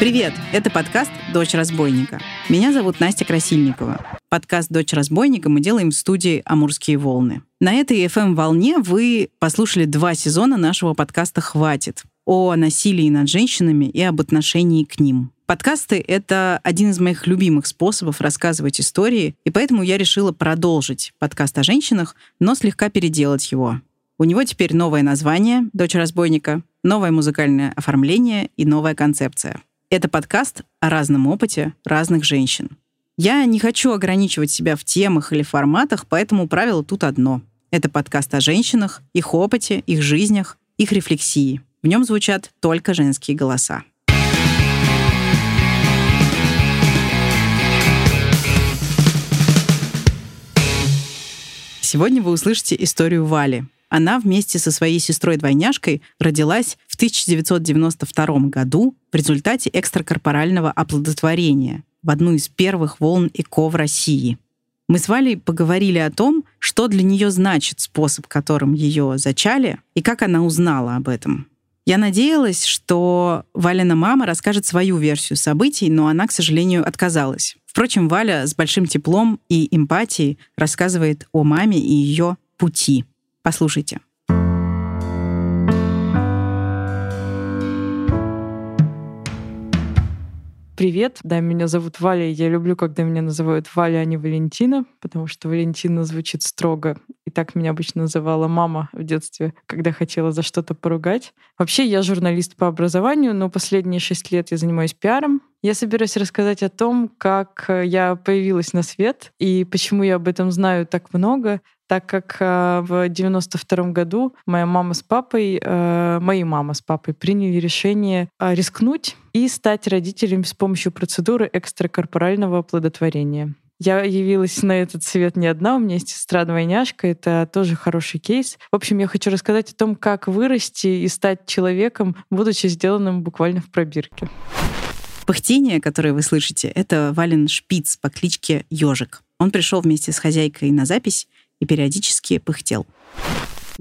Привет! Это подкаст «Дочь разбойника». Меня зовут Настя Красильникова. Подкаст «Дочь разбойника» мы делаем в студии «Амурские волны». На этой FM-волне вы послушали два сезона нашего подкаста «Хватит» о насилии над женщинами и об отношении к ним. Подкасты — это один из моих любимых способов рассказывать истории, и поэтому я решила продолжить подкаст о женщинах, но слегка переделать его. У него теперь новое название «Дочь разбойника», новое музыкальное оформление и новая концепция — это подкаст о разном опыте разных женщин. Я не хочу ограничивать себя в темах или форматах, поэтому правило тут одно. Это подкаст о женщинах, их опыте, их жизнях, их рефлексии. В нем звучат только женские голоса. Сегодня вы услышите историю Вали, она вместе со своей сестрой-двойняшкой родилась в 1992 году в результате экстракорпорального оплодотворения в одну из первых волн ЭКО в России. Мы с Валей поговорили о том, что для нее значит способ, которым ее зачали, и как она узнала об этом. Я надеялась, что Валина мама расскажет свою версию событий, но она, к сожалению, отказалась. Впрочем, Валя с большим теплом и эмпатией рассказывает о маме и ее пути. Послушайте. Привет, да, меня зовут Валя. Я люблю, когда меня называют Валя, а не Валентина, потому что Валентина звучит строго. И так меня обычно называла мама в детстве, когда хотела за что-то поругать. Вообще, я журналист по образованию, но последние шесть лет я занимаюсь пиаром. Я собираюсь рассказать о том, как я появилась на свет и почему я об этом знаю так много, так как э, в 92 году моя мама с папой, э, мои мама с папой приняли решение э, рискнуть и стать родителями с помощью процедуры экстракорпорального оплодотворения. Я явилась на этот свет не одна, у меня есть сестра-двойняшка, это тоже хороший кейс. В общем, я хочу рассказать о том, как вырасти и стать человеком, будучи сделанным буквально в пробирке. Пыхтение, которое вы слышите, это Вален Шпиц по кличке Ежик. Он пришел вместе с хозяйкой на запись и периодически пыхтел.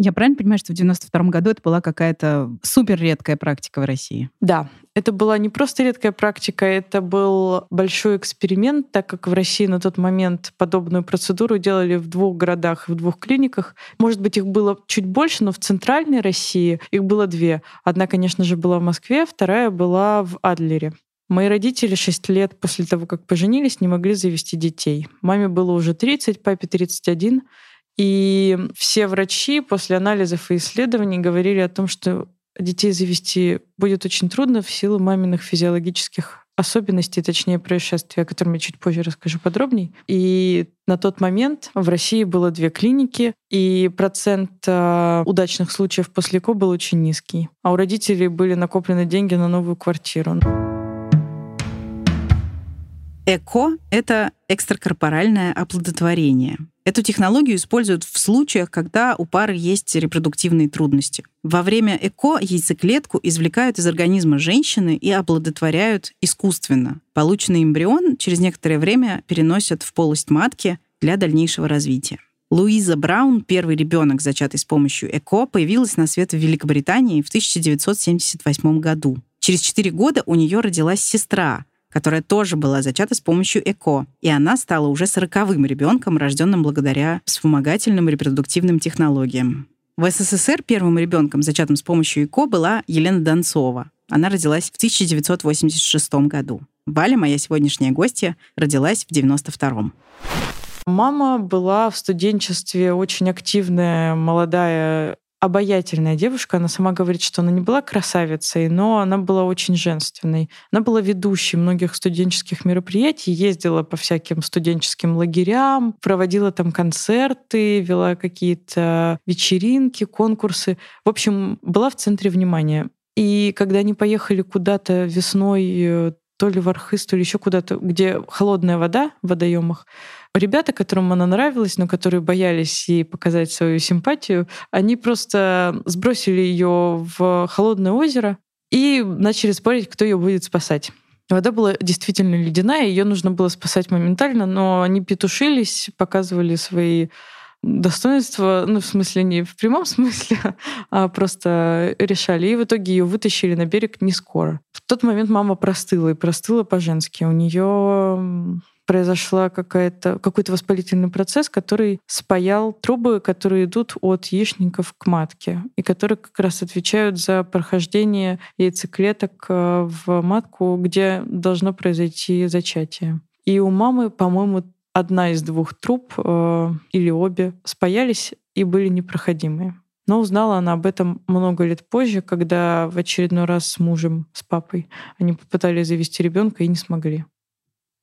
Я правильно понимаю, что в 92 году это была какая-то супер редкая практика в России? Да, это была не просто редкая практика, это был большой эксперимент, так как в России на тот момент подобную процедуру делали в двух городах, в двух клиниках. Может быть, их было чуть больше, но в центральной России их было две. Одна, конечно же, была в Москве, вторая была в Адлере. Мои родители 6 лет после того, как поженились, не могли завести детей. Маме было уже 30, папе 31. И все врачи после анализов и исследований говорили о том, что детей завести будет очень трудно в силу маминых физиологических особенностей, точнее происшествия, о котором я чуть позже расскажу подробней. И на тот момент в России было две клиники, и процент э, удачных случаев после ко был очень низкий. А у родителей были накоплены деньги на новую квартиру. ЭКО — это экстракорпоральное оплодотворение. Эту технологию используют в случаях, когда у пары есть репродуктивные трудности. Во время ЭКО яйцеклетку извлекают из организма женщины и оплодотворяют искусственно. Полученный эмбрион через некоторое время переносят в полость матки для дальнейшего развития. Луиза Браун, первый ребенок, зачатый с помощью ЭКО, появилась на свет в Великобритании в 1978 году. Через четыре года у нее родилась сестра, которая тоже была зачата с помощью ЭКО, и она стала уже сороковым ребенком, рожденным благодаря вспомогательным репродуктивным технологиям. В СССР первым ребенком, зачатым с помощью ЭКО, была Елена Донцова. Она родилась в 1986 году. Валя, моя сегодняшняя гостья, родилась в 92-м. Мама была в студенчестве очень активная, молодая обаятельная девушка. Она сама говорит, что она не была красавицей, но она была очень женственной. Она была ведущей многих студенческих мероприятий, ездила по всяким студенческим лагерям, проводила там концерты, вела какие-то вечеринки, конкурсы. В общем, была в центре внимания. И когда они поехали куда-то весной э, то ли в Архыз, то ли еще куда-то, где холодная вода в водоемах, Ребята, которым она нравилась, но которые боялись ей показать свою симпатию, они просто сбросили ее в холодное озеро и начали спорить, кто ее будет спасать. Вода была действительно ледяная, ее нужно было спасать моментально, но они петушились, показывали свои достоинство, ну, в смысле, не в прямом смысле, а просто решали. И в итоге ее вытащили на берег не скоро. В тот момент мама простыла, и простыла по-женски. У нее произошла какая-то, какой-то воспалительный процесс, который спаял трубы, которые идут от яичников к матке, и которые как раз отвечают за прохождение яйцеклеток э, в матку, где должно произойти зачатие. И у мамы, по-моему, одна из двух труб э, или обе спаялись и были непроходимые. Но узнала она об этом много лет позже, когда в очередной раз с мужем, с папой, они попытались завести ребенка и не смогли.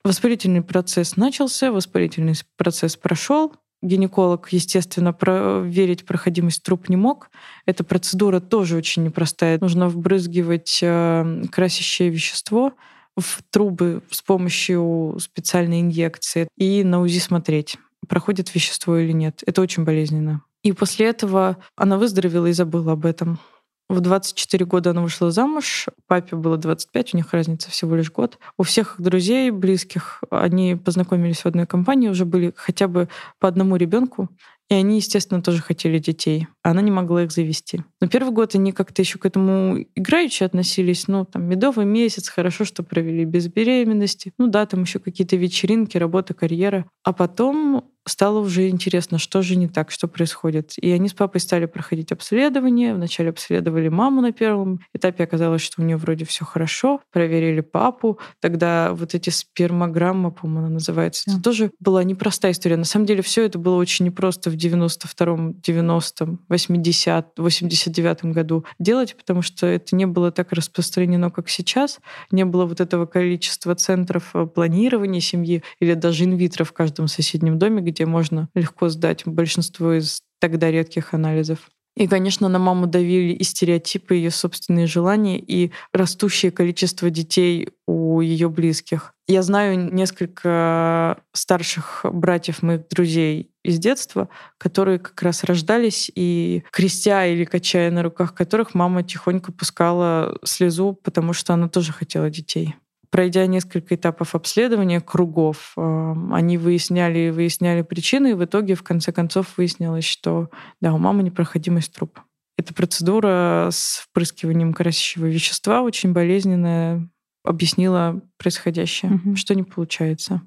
Воспалительный процесс начался, воспалительный процесс прошел. Гинеколог, естественно, проверить проходимость труб не мог. Эта процедура тоже очень непростая. Нужно вбрызгивать э, красящее вещество в трубы с помощью специальной инъекции и на УЗИ смотреть, проходит вещество или нет. Это очень болезненно. И после этого она выздоровела и забыла об этом. В 24 года она вышла замуж, папе было 25, у них разница всего лишь год. У всех друзей, близких, они познакомились в одной компании, уже были хотя бы по одному ребенку. И они, естественно, тоже хотели детей. Она не могла их завести. Но первый год они как-то еще к этому играючи относились. Ну, там, медовый месяц, хорошо, что провели без беременности. Ну да, там еще какие-то вечеринки, работа, карьера. А потом стало уже интересно, что же не так, что происходит. И они с папой стали проходить обследование. Вначале обследовали маму на первом этапе. Оказалось, что у нее вроде все хорошо. Проверили папу. Тогда вот эти спермограммы, по-моему, она называется. Это тоже была непростая история. На самом деле все это было очень непросто в 92-м, 90-м, 80 89-м году делать, потому что это не было так распространено, как сейчас. Не было вот этого количества центров э, планирования семьи или даже инвитро в каждом соседнем доме, где можно легко сдать большинство из тогда редких анализов. И, конечно, на маму давили и стереотипы, ее собственные желания, и растущее количество детей у ее близких. Я знаю несколько старших братьев моих друзей из детства, которые как раз рождались и крестя или качая на руках которых мама тихонько пускала слезу, потому что она тоже хотела детей пройдя несколько этапов обследования, кругов, э, они выясняли и выясняли причины, и в итоге, в конце концов, выяснилось, что да, у мамы непроходимость труб. Эта процедура с впрыскиванием красящего вещества очень болезненная, объяснила происходящее, угу. что не получается.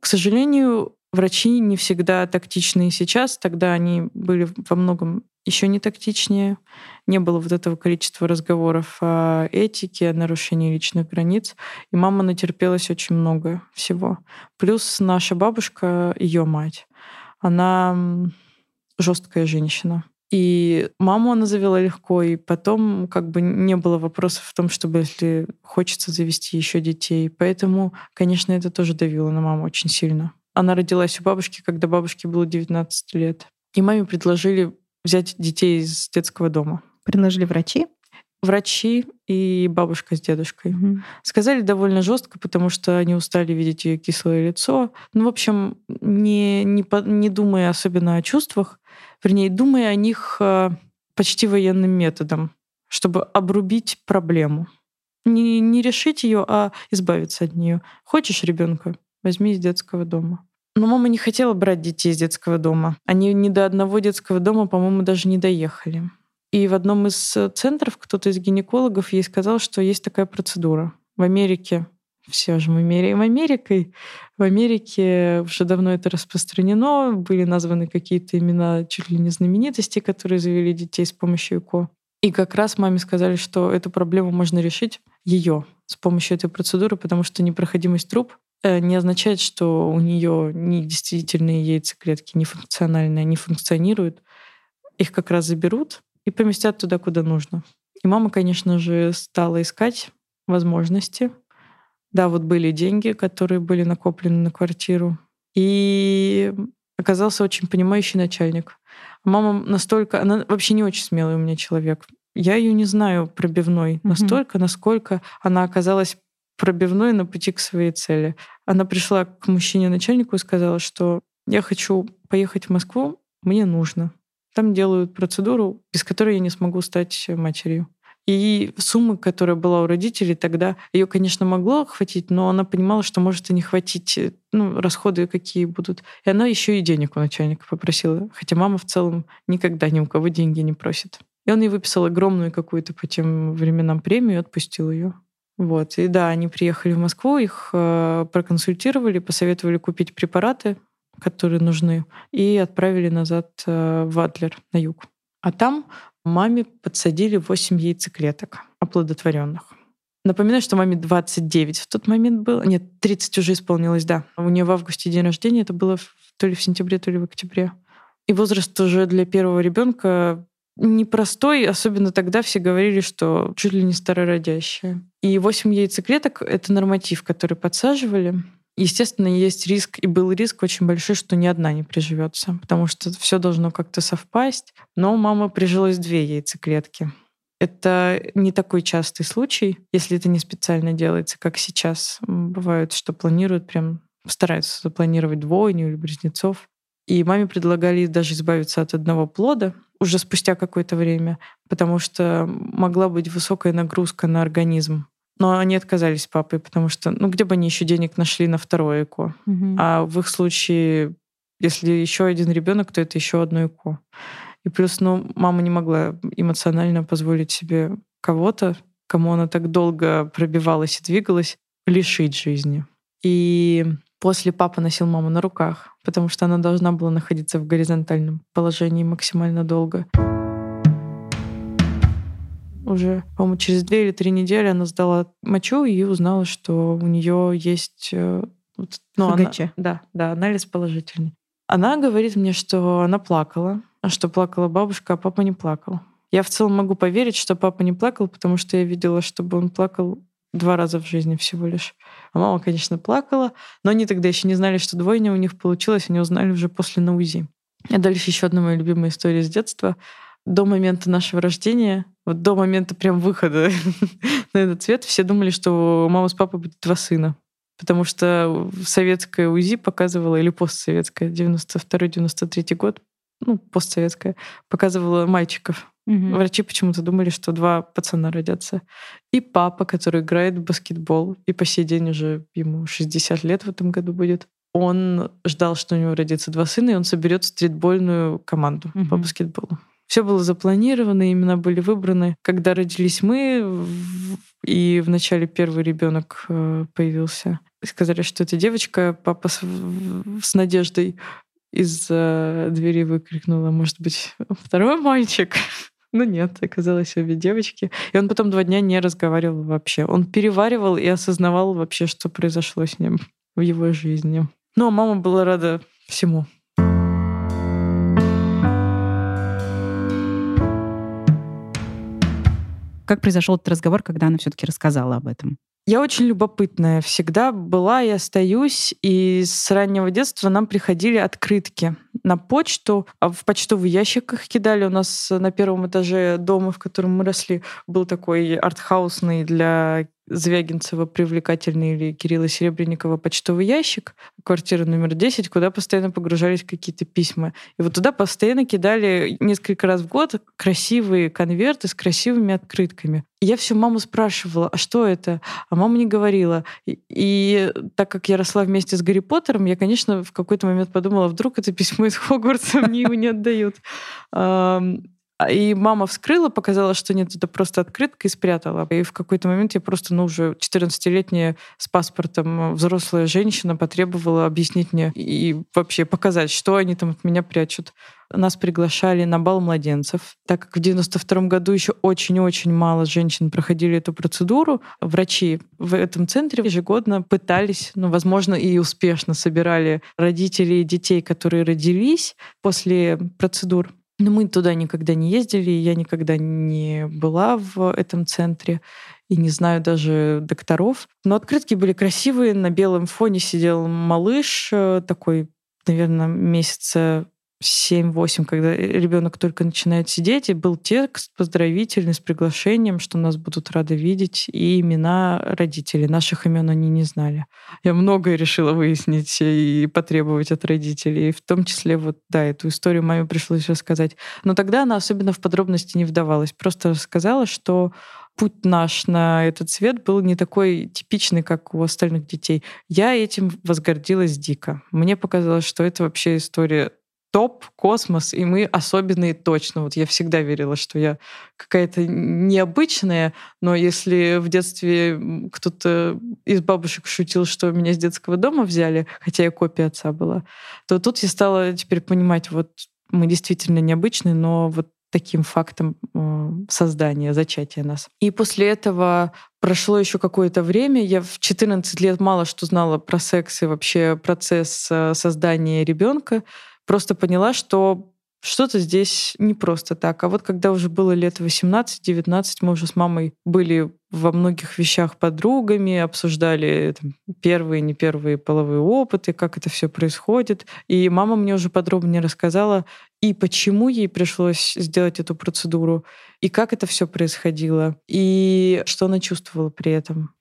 К сожалению, врачи не всегда тактичны и сейчас. Тогда они были во многом еще не тактичнее. Не было вот этого количества разговоров о этике, о нарушении личных границ. И мама натерпелась очень много всего. Плюс наша бабушка, ее мать, она жесткая женщина. И маму она завела легко, и потом как бы не было вопросов в том, чтобы если хочется завести еще детей. Поэтому, конечно, это тоже давило на маму очень сильно. Она родилась у бабушки, когда бабушке было 19 лет. И маме предложили взять детей из детского дома. Предложили врачи? Врачи и бабушка с дедушкой. Угу. Сказали довольно жестко, потому что они устали видеть ее кислое лицо. Ну, в общем, не, не, не думая особенно о чувствах, вернее, думая о них э, почти военным методом, чтобы обрубить проблему. Не, не решить ее, а избавиться от нее. Хочешь ребенка? Возьми из детского дома. Но мама не хотела брать детей из детского дома. Они ни до одного детского дома, по-моему, даже не доехали. И в одном из э, центров кто-то из гинекологов ей сказал, что есть такая процедура. В Америке все же мы меряем Америкой. В Америке уже давно это распространено. Были названы какие-то имена чуть ли не знаменитостей, которые завели детей с помощью ЭКО. И как раз маме сказали, что эту проблему можно решить ее с помощью этой процедуры, потому что непроходимость труб не означает, что у нее не действительные яйцеклетки, не функциональные, они функционируют. Их как раз заберут и поместят туда, куда нужно. И мама, конечно же, стала искать возможности. Да, вот были деньги, которые были накоплены на квартиру. И оказался очень понимающий начальник. Мама настолько... Она вообще не очень смелый у меня человек. Я ее не знаю пробивной настолько, насколько она оказалась пробивной на пути к своей цели. Она пришла к мужчине-начальнику и сказала, что я хочу поехать в Москву, мне нужно. Там делают процедуру, без которой я не смогу стать матерью. И сумма, которая была у родителей тогда, ее, конечно, могло хватить, но она понимала, что может и не хватить, э, ну, расходы какие будут. И она еще и денег у начальника попросила. Хотя мама в целом никогда ни у кого деньги не просит. И он ей выписал огромную какую-то по тем временам премию и отпустил ее. Вот. И да, они приехали в Москву, их э, проконсультировали, посоветовали купить препараты, которые нужны, и отправили назад э, в Адлер на юг. А там маме подсадили 8 яйцеклеток оплодотворенных. Напоминаю, что маме 29 в тот момент было. Нет, 30 уже исполнилось, да. У нее в августе день рождения, это было то ли в сентябре, то ли в октябре. И возраст уже для первого ребенка непростой, особенно тогда все говорили, что чуть ли не старородящая. И 8 яйцеклеток — это норматив, который подсаживали. Естественно, есть риск, и был риск очень большой, что ни одна не приживется, потому что все должно как-то совпасть. Но мама прижилась две яйцеклетки. Это не такой частый случай, если это не специально делается, как сейчас. Бывает, что планируют прям стараются запланировать двойню или близнецов. И маме предлагали даже избавиться от одного плода уже спустя какое-то время, потому что могла быть высокая нагрузка на организм. Но они отказались с папой, потому что, ну, где бы они еще денег нашли на второе ЭКО? Угу. А в их случае, если еще один ребенок, то это еще одно ЭКО. И плюс, ну, мама не могла эмоционально позволить себе кого-то, кому она так долго пробивалась и двигалась, лишить жизни. И После папа носил маму на руках, потому что она должна была находиться в горизонтальном положении максимально долго. Уже, по-моему, через две или три недели она сдала мочу и узнала, что у нее есть э, ну, она, да, да, анализ положительный. Она говорит мне, что она плакала, что плакала бабушка, а папа не плакал. Я в целом могу поверить, что папа не плакал, потому что я видела, чтобы он плакал два раза в жизни всего лишь. А мама, конечно, плакала, но они тогда еще не знали, что двойня у них получилась, они узнали уже после на УЗИ. А дальше еще одна моя любимая история с детства. До момента нашего рождения, вот до момента прям выхода на этот свет, все думали, что у мамы с папой будет два сына. Потому что советская УЗИ показывала, или постсоветская, 92-93 год, ну, постсоветская, показывала мальчиков. Угу. Врачи почему-то думали, что два пацана родятся. И папа, который играет в баскетбол, и по сей день уже ему 60 лет в этом году будет, он ждал, что у него родится два сына, и он соберет стритбольную команду угу. по баскетболу. Все было запланировано, имена были выбраны. Когда родились мы, и вначале первый ребенок э, появился, сказали, что это девочка, папа с, с надеждой из двери выкрикнула, может быть, второй мальчик. Ну нет, оказалось обе девочки. И он потом два дня не разговаривал вообще. Он переваривал и осознавал вообще, что произошло с ним в его жизни. Но мама была рада всему. Как произошел этот разговор, когда она все-таки рассказала об этом? Я очень любопытная всегда была и остаюсь. И с раннего детства нам приходили открытки на почту, а в почтовый ящик их кидали. У нас на первом этаже дома, в котором мы росли, был такой артхаусный для Звягинцева привлекательный или Кирилла Серебренникова почтовый ящик, квартира номер 10, куда постоянно погружались какие-то письма. И вот туда постоянно кидали несколько раз в год красивые конверты с красивыми открытками. И я всю маму спрашивала, а что это? А мама не говорила. И, и так как я росла вместе с Гарри Поттером, я, конечно, в какой-то момент подумала, вдруг это письмо из Хогвартса мне его не отдают. А, и мама вскрыла, показала, что нет, это просто открытка и спрятала. И в какой-то момент я просто, ну, уже 14-летняя с паспортом взрослая женщина потребовала объяснить мне и вообще показать, что они там от меня прячут. Нас приглашали на бал младенцев. Так как в 92 году еще очень-очень мало женщин проходили эту процедуру, врачи в этом центре ежегодно пытались, ну, возможно, и успешно собирали родителей детей, которые родились после процедур но мы туда никогда не ездили, я никогда не была в этом центре и не знаю даже докторов. Но открытки были красивые, на белом фоне сидел малыш э, такой, наверное, месяца 7-8, когда ребенок только начинает сидеть, и был текст поздравительный с приглашением, что нас будут рады видеть, и имена родителей. Наших имен они не знали. Я многое решила выяснить и потребовать от родителей, в том числе вот, да, эту историю маме пришлось рассказать. Но тогда она особенно в подробности не вдавалась, просто рассказала, что путь наш на этот свет был не такой типичный, как у остальных детей. Я этим возгордилась дико. Мне показалось, что это вообще история топ, космос, и мы особенные точно. Вот я всегда верила, что я какая-то необычная, но если в детстве кто-то из бабушек шутил, что меня с детского дома взяли, хотя я копия отца была, то тут я стала теперь понимать, вот мы действительно необычные, но вот таким фактом э, создания, зачатия нас. И после этого прошло еще какое-то время. Я в 14 лет мало что знала про секс и вообще процесс э, создания ребенка просто поняла, что что-то здесь не просто так. А вот когда уже было лет 18-19, мы уже с мамой были во многих вещах подругами, обсуждали там, первые, не первые половые опыты, как это все происходит. И мама мне уже подробнее рассказала, и почему ей пришлось сделать эту процедуру, и как это все происходило, и что она чувствовала при этом.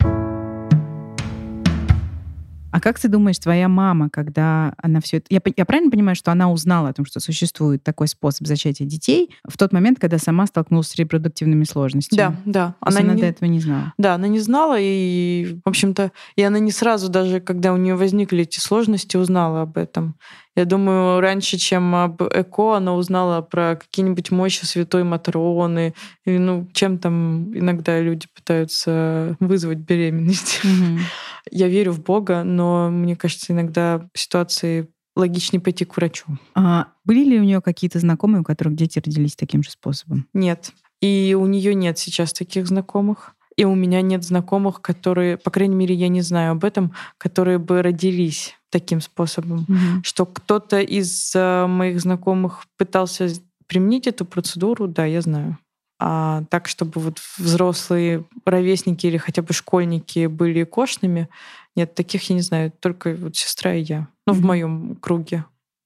А как ты думаешь, твоя мама, когда она все это... Я, я правильно понимаю, что она узнала о том, что существует такой способ зачатия детей в тот момент, когда сама столкнулась с репродуктивными сложностями? Да, да. она, она не... до этого не знала? Да, она не знала, и, в общем-то, и она не сразу даже, когда у нее возникли эти сложности, узнала об этом. Я думаю, раньше, чем об ЭКО, она узнала про какие-нибудь мощи святой Матроны, и, ну, чем там иногда люди пытаются вызвать беременность. Угу. Я верю в Бога, но мне кажется, иногда ситуации логичнее пойти к врачу. А были ли у нее какие-то знакомые, у которых дети родились таким же способом? Нет. И у нее нет сейчас таких знакомых. И у меня нет знакомых, которые, по крайней мере, я не знаю об этом, которые бы родились таким способом. Mm-hmm. Что кто-то из э, моих знакомых пытался применить эту процедуру, да, я знаю. А так, чтобы вот взрослые ровесники или хотя бы школьники были кошными, нет, таких я не знаю, только вот сестра и я. Ну, mm-hmm. в моем круге.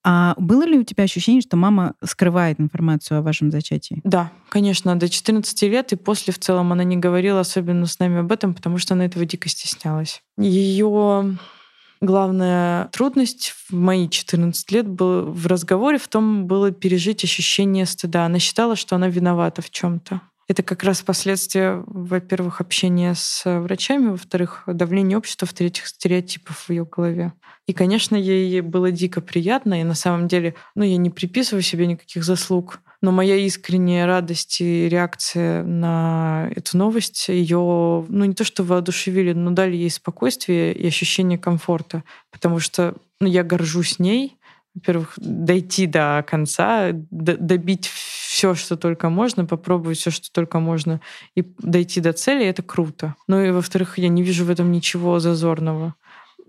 А было ли у тебя ощущение, что мама скрывает информацию о вашем зачатии? Да, конечно, до 14 лет и после в целом она не говорила особенно с нами об этом, потому что она этого дико стеснялась. Ее главная трудность в мои 14 лет был в разговоре в том было пережить ощущение стыда. Она считала, что она виновата в чем то это как раз последствия, во-первых, общения с врачами, во-вторых, давление общества, в-третьих, стереотипов в ее голове. И, конечно, ей было дико приятно, и на самом деле, ну, я не приписываю себе никаких заслуг, но моя искренняя радость и реакция на эту новость ее, ну, не то что воодушевили, но дали ей спокойствие и ощущение комфорта, потому что ну, я горжусь ней, во-первых, дойти до конца, добить все, что только можно, попробовать все, что только можно, и дойти до цели, это круто. Ну и, во-вторых, я не вижу в этом ничего зазорного.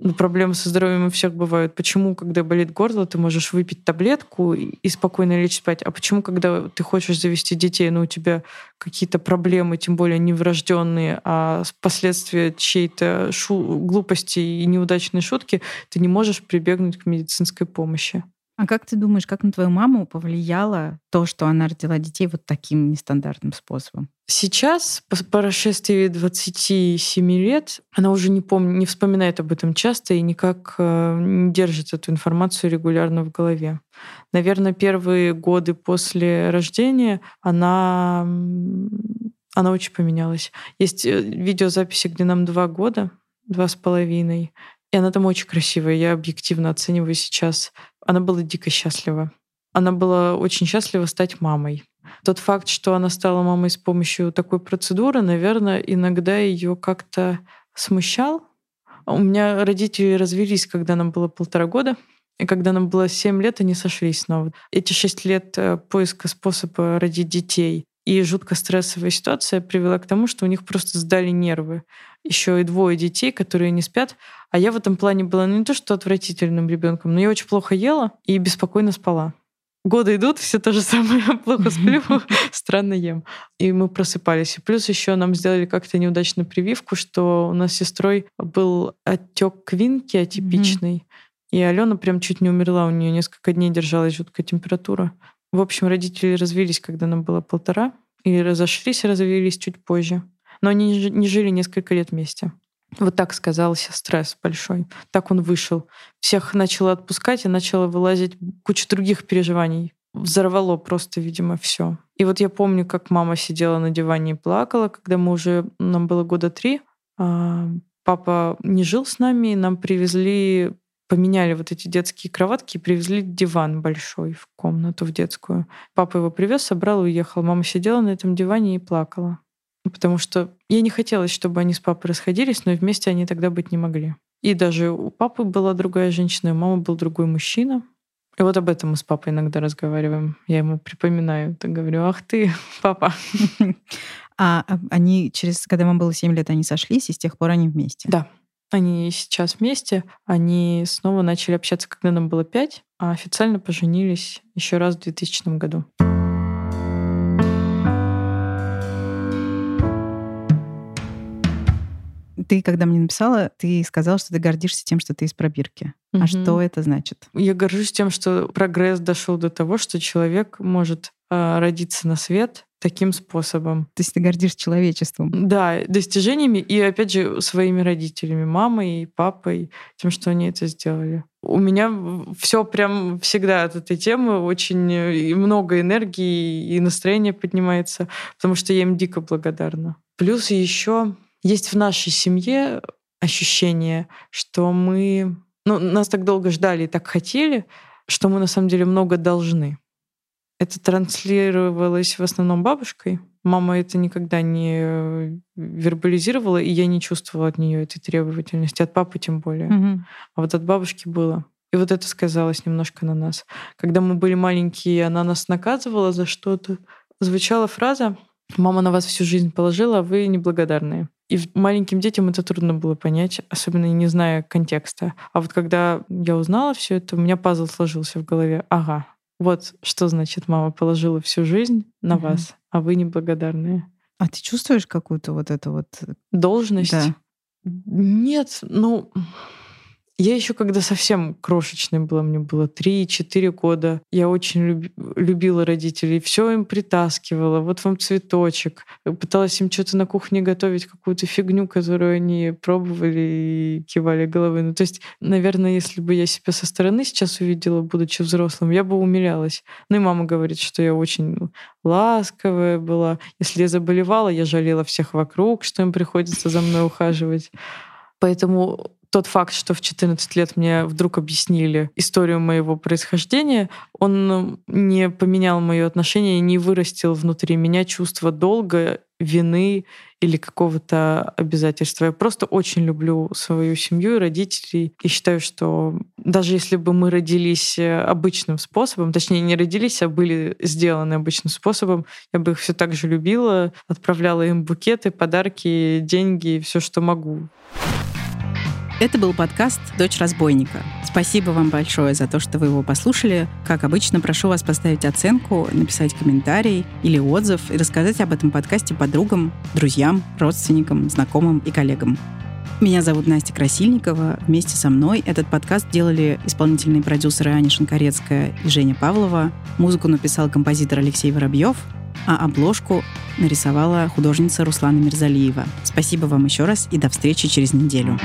Ну, проблемы со здоровьем у всех бывают. Почему, когда болит горло, ты можешь выпить таблетку и спокойно лечь спать? А почему, когда ты хочешь завести детей, но у тебя какие-то проблемы, тем более не врожденные, а последствия чьей-то шу- глупости и неудачной шутки, ты не можешь прибегнуть к медицинской помощи? А как ты думаешь, как на твою маму повлияло то, что она родила детей вот таким нестандартным способом? Сейчас, по прошествии 27 лет, она уже не помнит, не вспоминает об этом часто и никак э, не держит эту информацию регулярно в голове. Наверное, первые годы после рождения она, она очень поменялась. Есть э, видеозаписи, где нам два года, два с половиной, и она там очень красивая. Я объективно оцениваю сейчас она была дико счастлива. Она была очень счастлива стать мамой. Тот факт, что она стала мамой с помощью такой процедуры, наверное, иногда ее как-то смущал. У меня родители развелись, когда нам было полтора года. И когда нам было семь лет, они сошлись снова. Эти шесть лет э, поиска способа родить детей и жутко стрессовая ситуация привела к тому, что у них просто сдали нервы. Еще и двое детей, которые не спят. А я в этом плане была ну, не то что отвратительным ребенком, но я очень плохо ела и беспокойно спала. Годы идут, все то же самое. Плохо сплю, странно ем. И мы просыпались. И плюс еще нам сделали как-то неудачную прививку, что у нас с сестрой был отек квинки атипичный. И Алена прям чуть не умерла, у нее несколько дней держалась жуткая температура. В общем, родители развились, когда нам было полтора, и разошлись и развились чуть позже. Но они не жили несколько лет вместе. Вот так сказался стресс большой. Так он вышел. Всех начало отпускать и начало вылазить куча других переживаний. Взорвало просто, видимо, все. И вот я помню, как мама сидела на диване и плакала, когда мы уже, нам было года три, а папа не жил с нами, и нам привезли поменяли вот эти детские кроватки и привезли диван большой в комнату, в детскую. Папа его привез, собрал и уехал. Мама сидела на этом диване и плакала. Потому что ей не хотелось, чтобы они с папой расходились, но вместе они тогда быть не могли. И даже у папы была другая женщина, у мамы был другой мужчина. И вот об этом мы с папой иногда разговариваем. Я ему припоминаю, так говорю, ах ты, папа. А они через, когда вам было 7 лет, они сошлись, и с тех пор они вместе? Да. Они сейчас вместе. Они снова начали общаться, когда нам было 5, а официально поженились еще раз в 2000 году. Ты, когда мне написала, ты сказала, что ты гордишься тем, что ты из пробирки. Угу. А что это значит? Я горжусь тем, что прогресс дошел до того, что человек может э, родиться на свет таким способом. То есть ты гордишься человечеством? Да, достижениями и, опять же, своими родителями, мамой и папой, тем, что они это сделали. У меня все прям всегда от этой темы очень э, много энергии и настроение поднимается, потому что я им дико благодарна. Плюс еще есть в нашей семье ощущение, что мы... Ну, нас так долго ждали и так хотели, что мы на самом деле много должны. Это транслировалось в основном бабушкой. Мама это никогда не вербализировала, и я не чувствовала от нее этой требовательности, от папы тем более. Угу. А вот от бабушки было. И вот это сказалось немножко на нас. Когда мы были маленькие, она нас наказывала за что-то. Звучала фраза «Мама на вас всю жизнь положила, а вы неблагодарные». И маленьким детям это трудно было понять, особенно не зная контекста. А вот когда я узнала все это, у меня пазл сложился в голове. Ага, вот что значит мама положила всю жизнь на угу. вас, а вы неблагодарные. А ты чувствуешь какую-то вот эту вот должность? Да. Нет, ну я еще когда совсем крошечной была, мне было 3-4 года, я очень люб, любила родителей, все им притаскивала, вот вам цветочек. Пыталась им что-то на кухне готовить, какую-то фигню, которую они пробовали и кивали головой. Ну, то есть, наверное, если бы я себя со стороны сейчас увидела, будучи взрослым, я бы умилялась. Ну и мама говорит, что я очень ласковая была. Если я заболевала, я жалела всех вокруг, что им приходится за мной ухаживать. Поэтому тот факт, что в 14 лет мне вдруг объяснили историю моего происхождения, он не поменял мое отношение, не вырастил внутри меня чувство долга, вины или какого-то обязательства. Я просто очень люблю свою семью и родителей. И считаю, что даже если бы мы родились обычным способом, точнее, не родились, а были сделаны обычным способом, я бы их все так же любила, отправляла им букеты, подарки, деньги, все, что могу. Это был подкаст «Дочь разбойника». Спасибо вам большое за то, что вы его послушали. Как обычно, прошу вас поставить оценку, написать комментарий или отзыв и рассказать об этом подкасте подругам, друзьям, родственникам, знакомым и коллегам. Меня зовут Настя Красильникова. Вместе со мной этот подкаст делали исполнительные продюсеры Аня Шинкарецкая и Женя Павлова. Музыку написал композитор Алексей Воробьев, а обложку нарисовала художница Руслана Мирзалиева. Спасибо вам еще раз и до встречи через неделю.